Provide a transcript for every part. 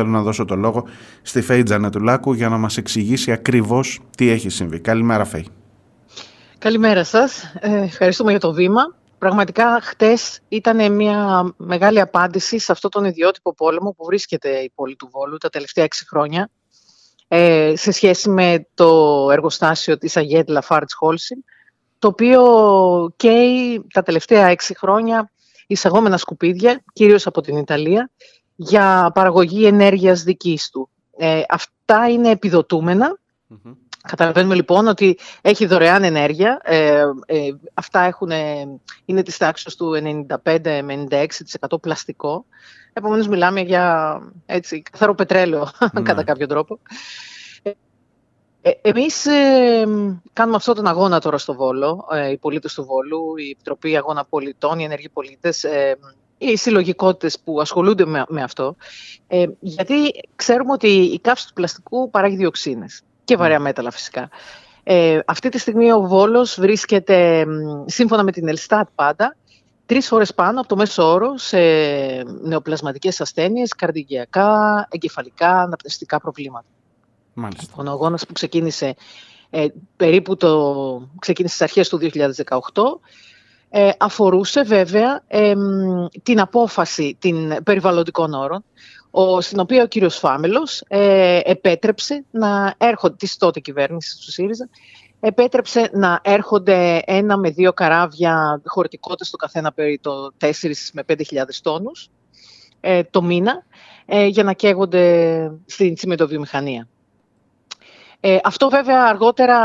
Θέλω να δώσω το λόγο στη Φέη Τζανετουλάκου για να μας εξηγήσει ακριβώς τι έχει συμβεί. Καλημέρα Φέη. Καλημέρα σας. Ε, ευχαριστούμε για το βήμα. Πραγματικά χτες ήταν μια μεγάλη απάντηση σε αυτόν τον ιδιότυπο πόλεμο που βρίσκεται η πόλη του Βόλου τα τελευταία έξι χρόνια ε, σε σχέση με το εργοστάσιο της Αγέντ Λαφάρτς Χόλσιν το οποίο καίει τα τελευταία έξι χρόνια εισαγόμενα σκουπίδια, κυρίως από την Ιταλία, για παραγωγή ενέργειας δικής του. Ε, αυτά είναι Καταλαβαίνουμε λοιπόν ότι έχει δωρεάν ενέργεια. Ε, ε, αυτά έχουν, είναι της τάξης του 95-96% πλαστικό. Επομένως μιλάμε για έτσι, καθαρό πετρέλαιο ναι. κατά κάποιο τρόπο. Ε, εμείς ε, κάνουμε αυτόν τον αγώνα τώρα στο Βόλο, ε, οι πολίτες του Βόλου, η Επιτροπή Αγώνα Πολιτών, οι ενεργοί πολίτες, ε, οι συλλογικότητες που ασχολούνται με, αυτό, ε, γιατί ξέρουμε ότι η καύση του πλαστικού παράγει διοξίνες και βαρέα μέταλλα φυσικά. Ε, αυτή τη στιγμή ο Βόλος βρίσκεται, σύμφωνα με την Ελστάτ πάντα, τρεις φορές πάνω από το μέσο όρο σε νεοπλασματικές ασθένειες, καρδιγιακά, εγκεφαλικά, αναπνευστικά προβλήματα. Μάλιστα. Ο αγώνας που ξεκίνησε ε, περίπου το, ξεκίνησε στις αρχές του 2018 ε, αφορούσε βέβαια την απόφαση την περιβαλλοντικών όρων ο, στην οποία ο κύριος Φάμελος ε, επέτρεψε να έρχονται, της τότε κυβέρνησης του ΣΥΡΙΖΑ, επέτρεψε να έρχονται ένα με δύο καράβια χωρητικότητες το καθένα περί το 4 με 5.000 τόνους ε, το μήνα ε, για να καίγονται στην τσιμεντοβιομηχανία. Ε, αυτό βέβαια αργότερα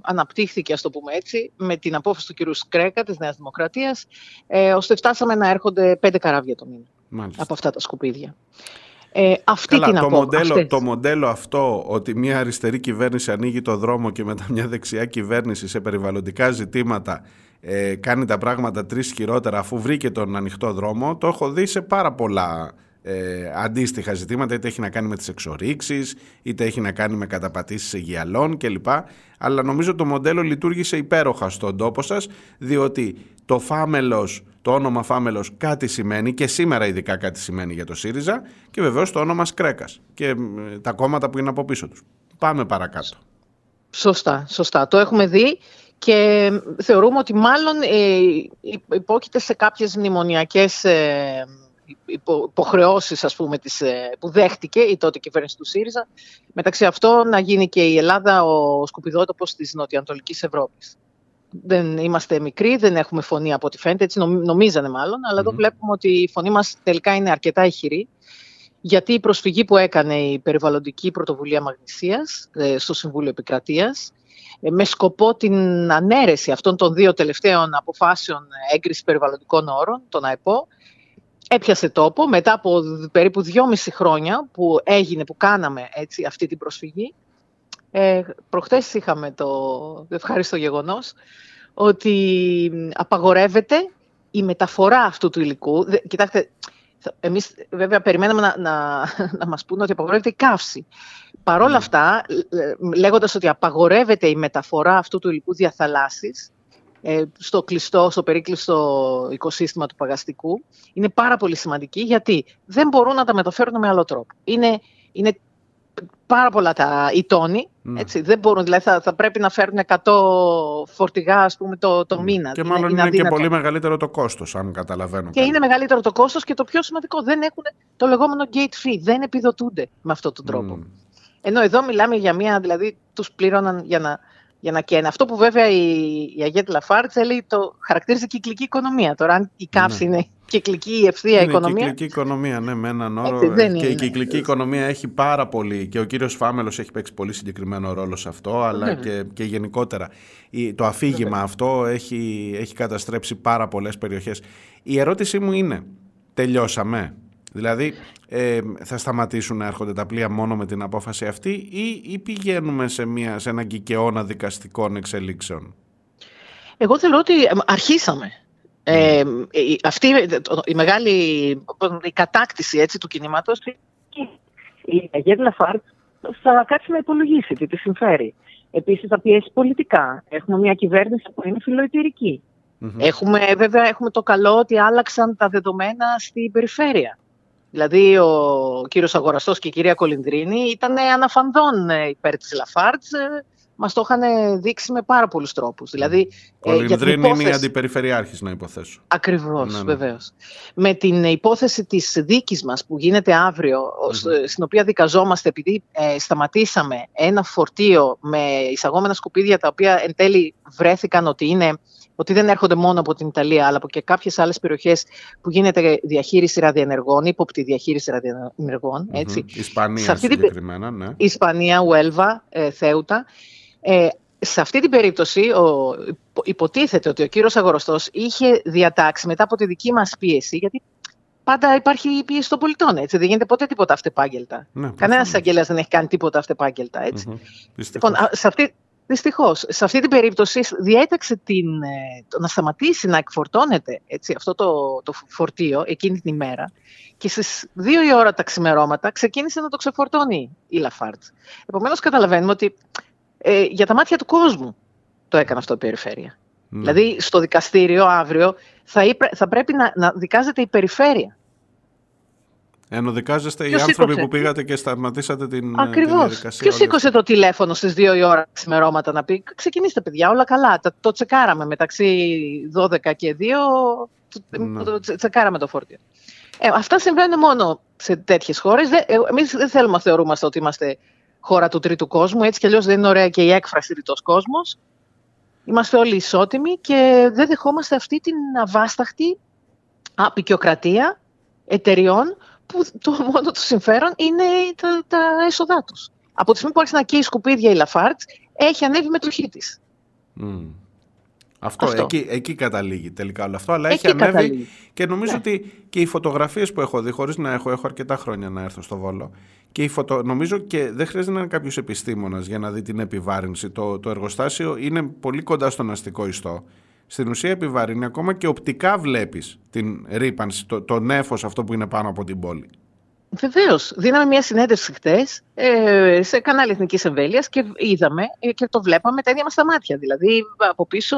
αναπτύχθηκε, ας το πούμε έτσι, με την απόφαση του κ. Σκρέκα της Νέας Δημοκρατίας, ε, ώστε φτάσαμε να έρχονται πέντε καράβια το μήνα από αυτά τα σκουπίδια. Ε, αυτή Καλά, την το, μοντέλο, το μοντέλο αυτό ότι μια αριστερή κυβέρνηση ανοίγει το δρόμο και μετά μια δεξιά κυβέρνηση σε περιβαλλοντικά ζητήματα ε, κάνει τα πράγματα τρεις χειρότερα αφού βρήκε τον ανοιχτό δρόμο, το έχω δει σε πάρα πολλά ε, αντίστοιχα ζητήματα, είτε έχει να κάνει με τις εξορίξεις, είτε έχει να κάνει με καταπατήσεις αιγιαλών κλπ. Αλλά νομίζω το μοντέλο λειτουργήσε υπέροχα στον τόπο σας, διότι το φάμελος, το όνομα φάμελος κάτι σημαίνει και σήμερα ειδικά κάτι σημαίνει για το ΣΥΡΙΖΑ και βεβαίως το όνομα Σκρέκας και τα κόμματα που είναι από πίσω τους. Πάμε παρακάτω. Σωστά, σωστά. Το έχουμε δει και θεωρούμε ότι μάλλον ε, υπόκειται σε κάποιες μνημονιακές ε, υποχρεώσεις ας πούμε, τις, ε, που δέχτηκε η τότε κυβέρνηση του ΣΥΡΙΖΑ. Μεταξύ αυτών να γίνει και η Ελλάδα ο σκουπιδότοπος της Νοτιοανατολικής Ευρώπης. Δεν είμαστε μικροί, δεν έχουμε φωνή από ό,τι φαίνεται, έτσι νομίζανε μάλλον, αλλά εδώ βλέπουμε ότι η φωνή μας τελικά είναι αρκετά ηχηρή, γιατί η προσφυγή που έκανε η Περιβαλλοντική Πρωτοβουλία Μαγνησίας ε, στο Συμβούλιο Επικρατείας, ε, με σκοπό την ανέρεση αυτών των δύο τελευταίων αποφάσεων έγκρισης περιβαλλοντικών όρων, τον ΑΕΠΟ, έπιασε τόπο μετά από περίπου δυόμιση χρόνια που έγινε, που κάναμε έτσι, αυτή την προσφυγή. Ε, προχτές είχαμε το ευχάριστο γεγονός ότι απαγορεύεται η μεταφορά αυτού του υλικού. Κοιτάξτε, εμείς βέβαια περιμέναμε να, να, να μας πούνε ότι απαγορεύεται η καύση. Παρ' όλα ναι. αυτά, λέγοντας ότι απαγορεύεται η μεταφορά αυτού του υλικού διαθαλάσσης, ε, στο κλειστό, στο περίκλειστο οικοσύστημα του παγαστικού είναι πάρα πολύ σημαντική γιατί δεν μπορούν να τα μεταφέρουν με άλλο τρόπο. Είναι, είναι πάρα πολλά τα οι τόνοι, ναι. έτσι, δεν μπορούν, δηλαδή θα, θα πρέπει να φέρουν 100 φορτηγά ας πούμε το, το ναι. μήνα. Και μάλλον είναι, είναι και πολύ μεγαλύτερο το κόστος, αν καταλαβαίνω. Και είναι μεγαλύτερο το κόστος και το πιο σημαντικό, δεν έχουν το λεγόμενο gate fee, δεν επιδοτούνται με αυτόν τον τρόπο. Mm. Ενώ εδώ μιλάμε για μία, δηλαδή τους πλήρωναν για να για να καίνε. Αυτό που βέβαια η, η Αγία Λαφάρτ λέει το χαρακτήριζε κυκλική οικονομία. Τώρα, αν η κάψη ναι. είναι κυκλική ή ευθεία είναι οικονομία. Κυκλική οικονομία, ναι, με έναν όρο. και είναι. η κυκλική οικονομία έχει πάρα πολύ. Και ο κύριος Φάμελος έχει παίξει πολύ συγκεκριμένο ρόλο σε αυτό, αλλά και, και γενικότερα. το αφήγημα αυτό έχει, έχει καταστρέψει πάρα πολλές περιοχές. Η ερώτησή μου είναι, τελειώσαμε; Δηλαδή, ε, θα σταματήσουν να έρχονται τα πλοία μόνο με την απόφαση αυτή ή, ή πηγαίνουμε σε, μια, σε έναν κικαιώνα δικαστικών εξελίξεων; Εγώ θέλω ότι αρχίσαμε. Ε, ναι. αυτή η μεγάλη η κατάκτηση έτσι, του κινήματος η Αγία Λαφάρτ θα κάτσει να υπολογίσει τι της συμφέρει. Επίσης θα πιέσει πολιτικά. Έχουμε μια κυβέρνηση που είναι φιλοετηρική. Έχουμε, βέβαια έχουμε το καλό ότι άλλαξαν τα δεδομένα στην περιφέρεια. Δηλαδή ο κύριος Αγοραστός και η κυρία Κολυνδρίνη ήταν αναφανδόν ε, υπέρ της Λαφάρτς. Ε, μας το είχαν δείξει με πάρα πολλούς τρόπους. Δηλαδή, Κολυνδρίνη υπόθεση... είναι η αντιπεριφερειάρχης, να υποθέσω. Ακριβώς, ναι, ναι. βεβαίως. Με την υπόθεση της δίκης μας που γίνεται στην οποία δικαζόμαστε επειδή ε, σταματήσαμε ένα φορτίο με εισαγόμενα σκουπίδια τα οποία εν τέλει βρέθηκαν ότι είναι ότι δεν έρχονται μόνο από την Ιταλία, αλλά από και κάποιες άλλες περιοχές που γίνεται διαχείριση ραδιενεργών, ύποπτη διαχείριση ραδιενεργών. Έτσι. Mm-hmm. Ισπανία σε αυτή συγκεκριμένα, ναι. Ισπανία, Ουέλβα, ε, Θέουτα. Ε, σε αυτή την περίπτωση ο, υποτίθεται ότι ο κύριος Αγορωστός είχε διατάξει μετά από τη δική μας πίεση, γιατί πάντα υπάρχει η πίεση των πολιτών, έτσι. Δεν γίνεται ποτέ τίποτα αυτεπάγγελτα. Ναι, Κανένας αγγελέα δεν έχει κάνει τίποτα αυτεπάγγελτα, έτσι. Mm-hmm. Λοιπόν, σε αυτή, Δυστυχώς. Σε αυτή την περίπτωση διέταξε την, ε, το να σταματήσει να εκφορτώνεται έτσι, αυτό το, το φορτίο εκείνη την ημέρα και στις δύο η ώρα τα ξημερώματα ξεκίνησε να το ξεφορτώνει η Λαφάρτ. Επομένως, καταλαβαίνουμε ότι ε, για τα μάτια του κόσμου το έκανε αυτό η περιφέρεια. Ναι. Δηλαδή, στο δικαστήριο αύριο θα, θα πρέπει να, να δικάζεται η περιφέρεια. Ενώ δικάζεστε οι άνθρωποι που πήγατε και σταματήσατε την, ε, Ακριβώς. διαδικασία. Ποιος σήκωσε το τηλέφωνο στις 2 η ώρα ξημερώματα να πει ξεκινήστε παιδιά όλα καλά. Το, το τσεκάραμε μεταξύ 12 και 2 ναι. το τσεκάραμε το φορτίο. Ε, αυτά συμβαίνουν μόνο σε τέτοιες χώρες. Ε, Εμείς δεν θέλουμε να θεωρούμαστε ότι είμαστε χώρα του τρίτου κόσμου. Έτσι κι αλλιώς δεν είναι ωραία και η έκφραση τρίτος κόσμος. Είμαστε όλοι ισότιμοι και δεν δεχόμαστε αυτή την αβάσταχτη απεικιοκρατία εταιριών που το μόνο του συμφέρον είναι τα, τα έσοδά τους. Από τη στιγμή που άρχισε να καίει σκουπίδια η Λαφάρτ, έχει ανέβει η μετοχή της. Αυτό, αυτό. Εκεί, εκεί καταλήγει τελικά όλο αυτό. Αλλά έχει ανέβει και νομίζω ναι. ότι και οι φωτογραφίες που έχω δει, χωρίς να έχω, έχω αρκετά χρόνια να έρθω στο Βόλο. Και η φωτο... Νομίζω και δεν χρειάζεται να είναι κάποιος επιστήμονας για να δει την επιβάρυνση. Το, το εργοστάσιο είναι πολύ κοντά στον αστικό ιστό στην ουσία επιβαρύνει ακόμα και οπτικά βλέπεις την ρήπανση, το, το νέφος αυτό που είναι πάνω από την πόλη. Βεβαίως. Δίναμε μια συνέντευξη χτες ε, σε κανάλι Εθνικής Εμβέλειας και είδαμε ε, και το βλέπαμε τα ίδια μας τα μάτια. Δηλαδή, από πίσω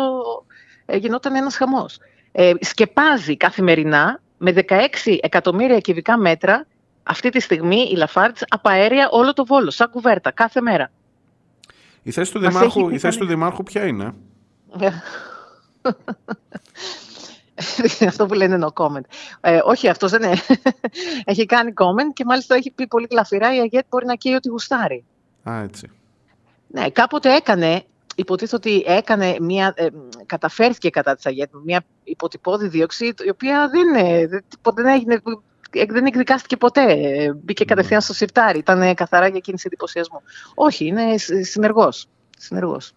ε, γινόταν ένας χαμός. Ε, σκεπάζει καθημερινά με 16 εκατομμύρια κυβικά μέτρα αυτή τη στιγμή η Λαφάρτς από αέρια όλο το βόλο, σαν κουβέρτα, κάθε μέρα. Η θέση του, δημάρχου, η θέση του Δημάρχου ποια είναι; Ε, αυτό που λένε no comment. Ε, όχι, αυτός δεν είναι. έχει κάνει comment και μάλιστα έχει πει πολύ κλαφυρά η Αγέτ μπορεί να καίει ό,τι γουστάρει. Α, έτσι. Ναι, κάποτε έκανε, υποτίθεται ότι έκανε μια, ε, καταφέρθηκε κατά της Αγέτ μια υποτυπώδη δίωξη, η οποία δεν, δεν, δεν έγινε δεν εκδικάστηκε ποτέ. Μπήκε κατευθείαν στο σιρτάρι. Ήταν καθαρά για κίνηση εντυπωσιασμού. Όχι, είναι συνεργός. συνεργός.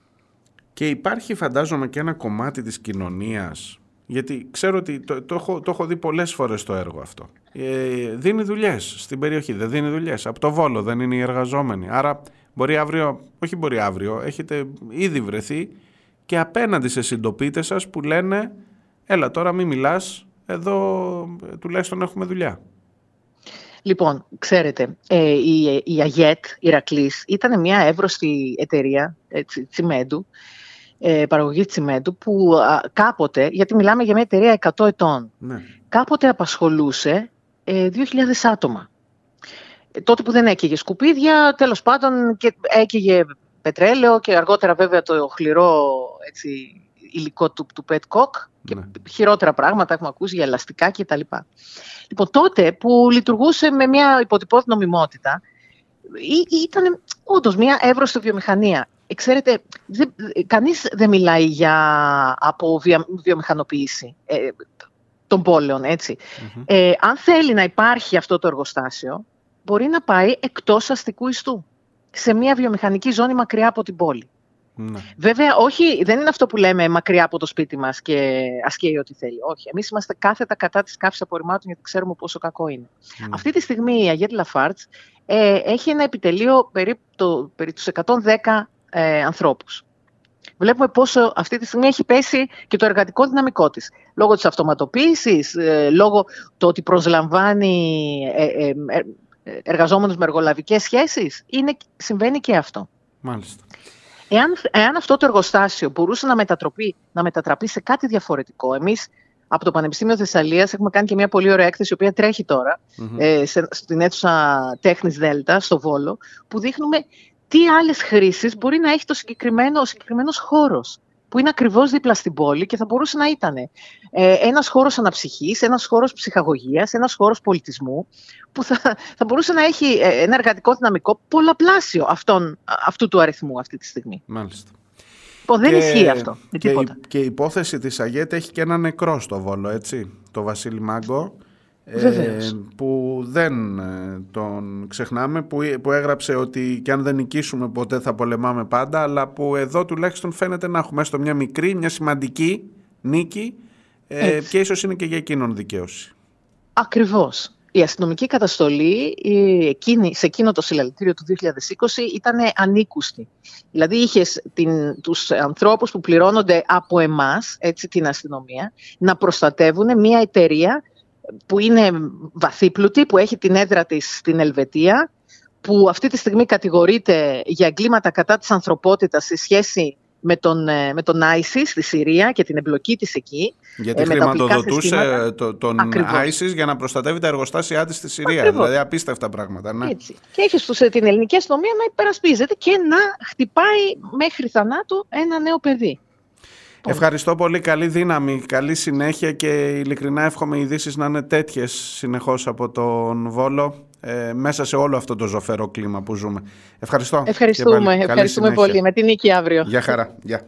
Και υπάρχει φαντάζομαι και ένα κομμάτι της κοινωνίας, γιατί ξέρω ότι το, το, έχω, το έχω δει πολλές φορές το έργο αυτό. Ε, δίνει δουλειές στην περιοχή, δεν δίνει δουλειές. Από το Βόλο δεν είναι οι εργαζόμενοι. Άρα μπορεί αύριο, όχι μπορεί αύριο, έχετε ήδη βρεθεί και απέναντι σε συντοπίτες σας που λένε έλα τώρα μην μιλάς, εδώ τουλάχιστον έχουμε δουλειά. Λοιπόν, ξέρετε, ε, η, η ΑΓΕΤ, η Ρακλής, ήταν μια εύρωστη εταιρεία έτσι, τσιμέντου ε, παραγωγή τσιμέντου που κάποτε, γιατί μιλάμε για μια εταιρεία 100 ετών, ναι. κάποτε απασχολούσε ε, 2.000 άτομα. Ε, τότε που δεν έκαιγε σκουπίδια, τέλος πάντων και έκαιγε πετρέλαιο και αργότερα βέβαια το χληρό έτσι, υλικό του, του Petcock και ναι. χειρότερα πράγματα έχουμε ακούσει για ελαστικά κτλ. Λοιπόν, τότε που λειτουργούσε με μια υποτυπώδη νομιμότητα, ήταν όντως μια εύρωστη βιομηχανία. Ε, ξέρετε, δεν, κανείς δεν μιλάει για από βιομηχανοποίηση ε, των πόλεων, Ε, αν θέλει να υπάρχει αυτό το εργοστάσιο, μπορεί να πάει εκτός αστικού ιστού, σε μια βιομηχανική ζώνη μακριά από την πόλη. Ναι. Βέβαια, όχι, δεν είναι αυτό που λέμε μακριά από το σπίτι μας και ασκέει ό,τι θέλει. Όχι, εμείς είμαστε κάθετα κατά της καύσης απορριμμάτων γιατί ξέρουμε πόσο κακό είναι. Ναι. Αυτή τη στιγμή η Αγία Λαφάρτς ε, έχει ένα επιτελείο περίπου το, περί τους 110 ε, ανθρώπους. Βλέπουμε πόσο αυτή τη στιγμή έχει πέσει και το εργατικό δυναμικό της. Λόγω της αυτοματοποίησης, ε, λόγω του ότι προσλαμβάνει ε, ε, ε, εργαζόμενους με εργολαβικές σχέσεις, είναι, συμβαίνει και αυτό. Μάλιστα. Εάν, εάν αυτό το εργοστάσιο μπορούσε να, μετατραπεί, να μετατραπεί σε κάτι διαφορετικό, εμείς από το Πανεπιστήμιο Θεσσαλίας έχουμε κάνει και μια πολύ ωραία έκθεση, η οποία τρέχει ε, σε, στην αίθουσα τέχνης Δέλτα, στο Βόλο, που δείχνουμε τι άλλες χρήσεις μπορεί να έχει το συγκεκριμένο, ο συγκεκριμένος χώρος που είναι ακριβώς δίπλα στην πόλη και θα μπορούσε να ήταν ε, ένας χώρος αναψυχής, ένας χώρος ψυχαγωγίας, ένας χώρος πολιτισμού που θα, θα μπορούσε να έχει ε, ένα εργατικό δυναμικό πολλαπλάσιο αυτόν, αυτού του αριθμού αυτή τη στιγμή. Μάλιστα. Λοιπόν, δεν ισχύει αυτό. Και, και η υπόθεση της ΑΓΕΤ έχει και ένα νεκρό στο Βόλο, έτσι, το Βασίλη Μάγκο. Ε, που δεν ε, τον ξεχνάμε που, που έγραψε ότι και αν δεν νικήσουμε ποτέ θα πολεμάμε πάντα αλλά που εδώ τουλάχιστον φαίνεται να έχουμε έστω μια μικρή, μια σημαντική νίκη ε, και ίσως είναι και για εκείνον δικαίωση. Ακριβώς. Η αστυνομική καταστολή εκείνη, σε εκείνο το συλλαλητήριο του 2020 ήταν ανήκουστη. Δηλαδή είχες την, τους ανθρώπους που πληρώνονται από εμάς, έτσι την αστυνομία, να προστατεύουν μια εταιρεία που είναι βαθύπλουτη, που έχει την έδρα της στην Ελβετία, που αυτή τη στιγμή κατηγορείται για εγκλήματα κατά της ανθρωπότητας σε σχέση με τον, ε, με τον ISIS στη Συρία και την εμπλοκή της εκεί. Γιατί ε, χρηματοδοτούσε το, τον ISIS για να προστατεύει τα εργοστάσια της στη Συρία. Ακριβώς. Δηλαδή απίστευτα πράγματα. Ναι. Έτσι. Και έχει στους, ε, την ελληνική αστυνομία να υπερασπίζεται και να χτυπάει μέχρι θανάτου ένα νέο παιδί. Ευχαριστώ πολύ. Καλή δύναμη, καλή συνέχεια και ειλικρινά εύχομαι οι ειδήσεις να είναι τέτοιες συνεχώς από τον Βόλο ε, μέσα σε όλο αυτό το ζωφερό κλίμα που ζούμε. Ευχαριστώ. Ευχαριστούμε, ευχαριστούμε πολύ. Με την νίκη αύριο. Γεια χαρά. Γεια.